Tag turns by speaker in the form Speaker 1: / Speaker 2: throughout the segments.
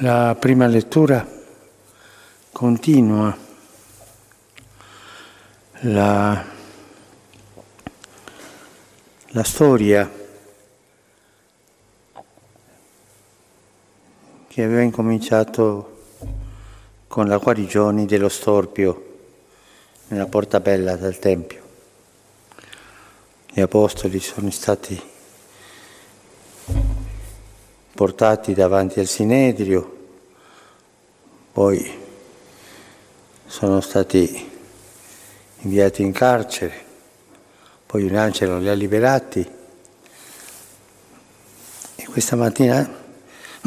Speaker 1: La prima lettura continua la, la storia che aveva incominciato con la guarigione dello storpio nella porta bella del Tempio. Gli apostoli sono stati portati davanti al Sinedrio, poi sono stati inviati in carcere, poi un angelo li ha liberati. E questa mattina,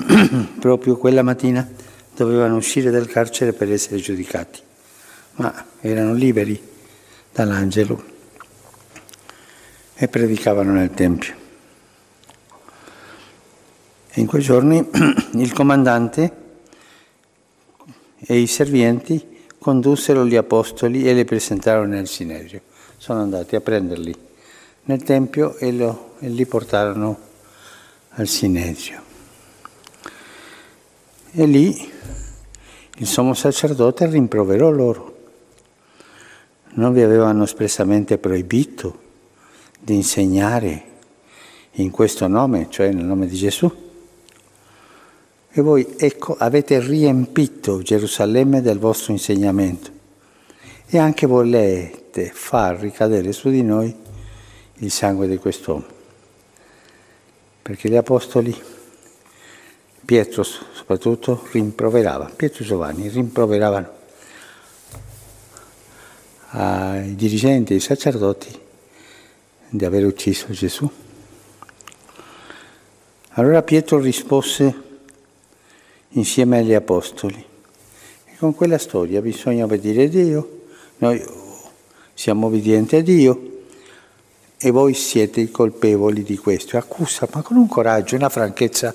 Speaker 1: proprio quella mattina, dovevano uscire dal carcere per essere giudicati, ma erano liberi dall'angelo e predicavano nel Tempio. E in quei giorni il comandante e i servienti condussero gli apostoli e li presentarono nel Sinedrio. Sono andati a prenderli nel Tempio e, lo, e li portarono al Sinedrio. E lì il sommo sacerdote rimproverò loro. Non vi avevano espressamente proibito di insegnare in questo nome, cioè nel nome di Gesù? E voi, ecco, avete riempito Gerusalemme del vostro insegnamento e anche volete far ricadere su di noi il sangue di quest'uomo. Perché gli apostoli, Pietro soprattutto, rimproverava, Pietro e Giovanni rimproveravano ai dirigenti, ai sacerdoti di aver ucciso Gesù. Allora Pietro rispose insieme agli apostoli. E con quella storia bisogna obbedire a Dio, noi siamo obbedienti a Dio e voi siete i colpevoli di questo. Accusa, ma con un coraggio, una franchezza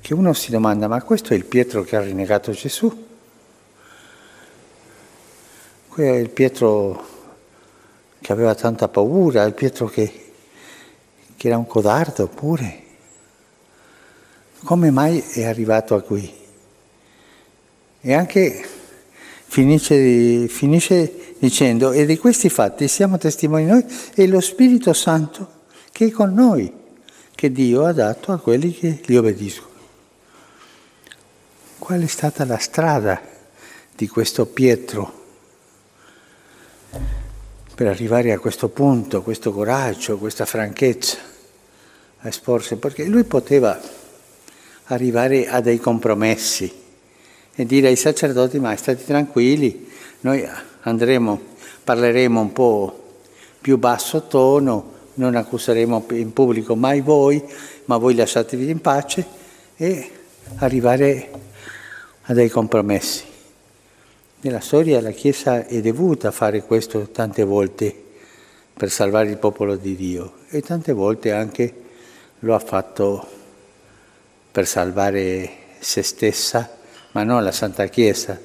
Speaker 1: che uno si domanda, ma questo è il Pietro che ha rinnegato Gesù? Questo è il Pietro che aveva tanta paura, il Pietro che, che era un codardo pure. Come mai è arrivato a qui? E anche finisce, finisce dicendo, e di questi fatti siamo testimoni noi e lo Spirito Santo che è con noi, che Dio ha dato a quelli che gli obbediscono. Qual è stata la strada di questo Pietro per arrivare a questo punto, questo coraggio, questa franchezza a esporsi? Perché lui poteva arrivare a dei compromessi e dire ai sacerdoti, ma state tranquilli, noi andremo, parleremo un po' più basso tono, non accuseremo in pubblico mai voi, ma voi lasciatevi in pace e arrivare a dei compromessi. Nella storia la Chiesa è dovuta fare questo tante volte per salvare il popolo di Dio e tante volte anche lo ha fatto per salvare se stessa, ma non la Santa Chiesa,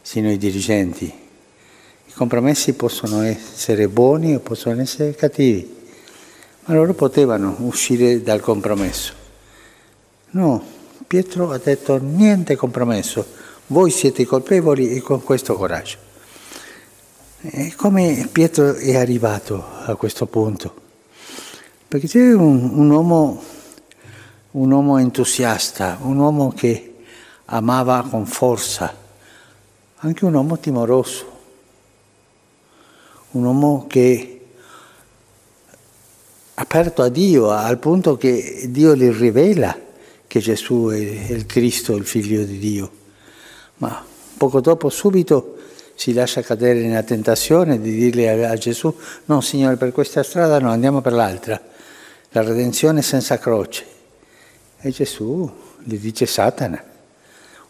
Speaker 1: sino i dirigenti. I compromessi possono essere buoni o possono essere cattivi, ma loro potevano uscire dal compromesso. No, Pietro ha detto niente compromesso, voi siete colpevoli e con questo coraggio. E come Pietro è arrivato a questo punto? Perché c'è un, un uomo un uomo entusiasta, un uomo che amava con forza, anche un uomo timoroso, un uomo che aperto a Dio al punto che Dio gli rivela che Gesù è il Cristo, il figlio di Dio. Ma poco dopo, subito, si lascia cadere nella tentazione di dirle a, Gesù, no Signore, per questa strada no, andiamo per l'altra, la redenzione senza croce. E Gesù gli dice Satana.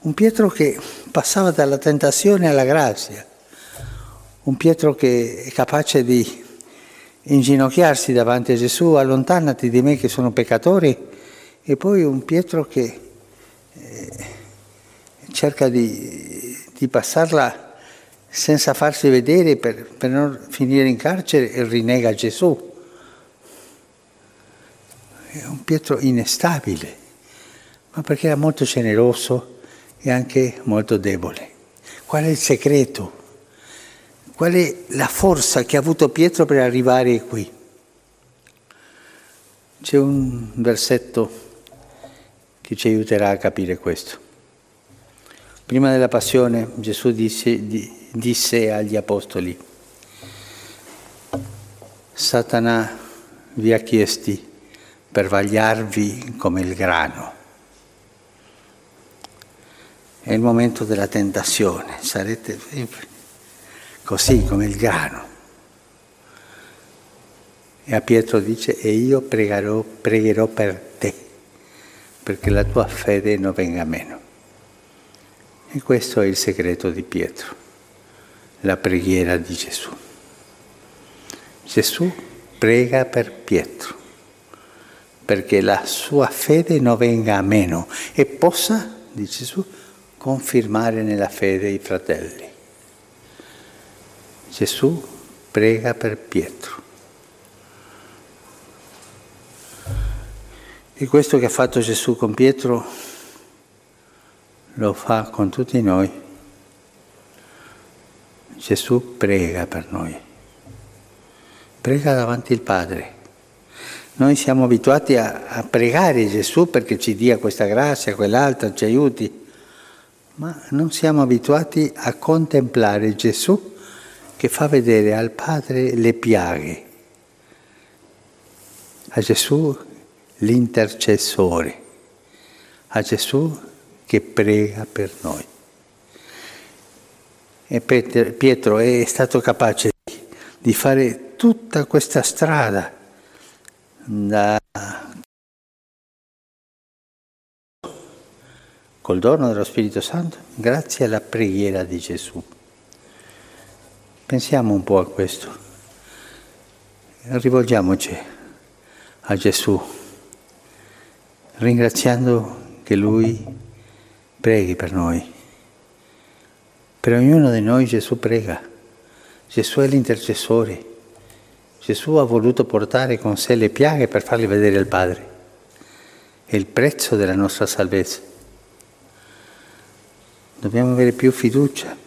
Speaker 1: Un Pietro che passava dalla tentazione alla grazia, un Pietro che è capace di inginocchiarsi davanti a Gesù, allontanati di me che sono peccatore, e poi un Pietro che eh, cerca di, di, passarla senza farsi vedere per, per non finire in carcere e rinnega Gesù è un Pietro inestabile, ma perché era molto generoso e anche molto debole. Qual è il segreto? Qual è la forza che ha avuto Pietro per arrivare qui? C'è un versetto che ci aiuterà a capire questo. Prima della passione Gesù disse, disse agli apostoli, Satana vi ha chiesti per vagliarvi come il grano. È il momento della tentazione, sarete così come il grano. E a Pietro dice, e io pregherò, pregherò per te, perché la tua fede non venga meno. E questo è il segreto di Pietro, la preghiera di Gesù. Gesù prega per Pietro, perché la sua fede non venga a meno e possa, dice Gesù, confermare nella fede i fratelli. Gesù prega per Pietro. E questo che ha fatto Gesù con Pietro lo fa con tutti noi. Gesù prega per noi. Prega davanti al Padre. Noi siamo abituati a, a pregare Gesù perché ci dia questa grazia, quell'altra, ci aiuti, ma non siamo abituati a contemplare Gesù che fa vedere al Padre le piaghe, a Gesù l'intercessore, a Gesù che prega per noi. E Pietro è stato capace di fare tutta questa strada da, col dono dello Spirito Santo grazie alla preghiera di Gesù. Pensiamo un po' a questo. Rivolgiamoci a Gesù, ringraziando che Lui preghi per noi. Per ognuno di noi Gesù prega. Gesù è l'intercessore. Gesù ha voluto portare con sé le piaghe per farle vedere al Padre. È il prezzo della nostra salvezza. Dobbiamo avere più fiducia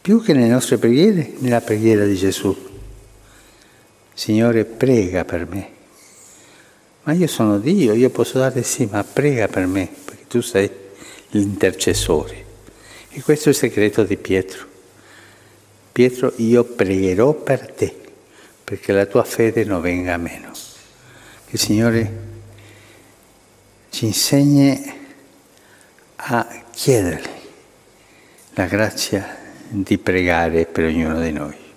Speaker 1: più che nelle nostre preghiere, nella preghiera di Gesù. Signore, prega per me. Ma io sono Dio, io posso dare sì, ma prega per me, perché tu sei l'intercessore. E questo è il segreto di Pietro. Pietro, io pregherò per te, perché la tua fede non venga meno. Che il Signore ci insegni a chiederle la grazia di pregare per ognuno di noi.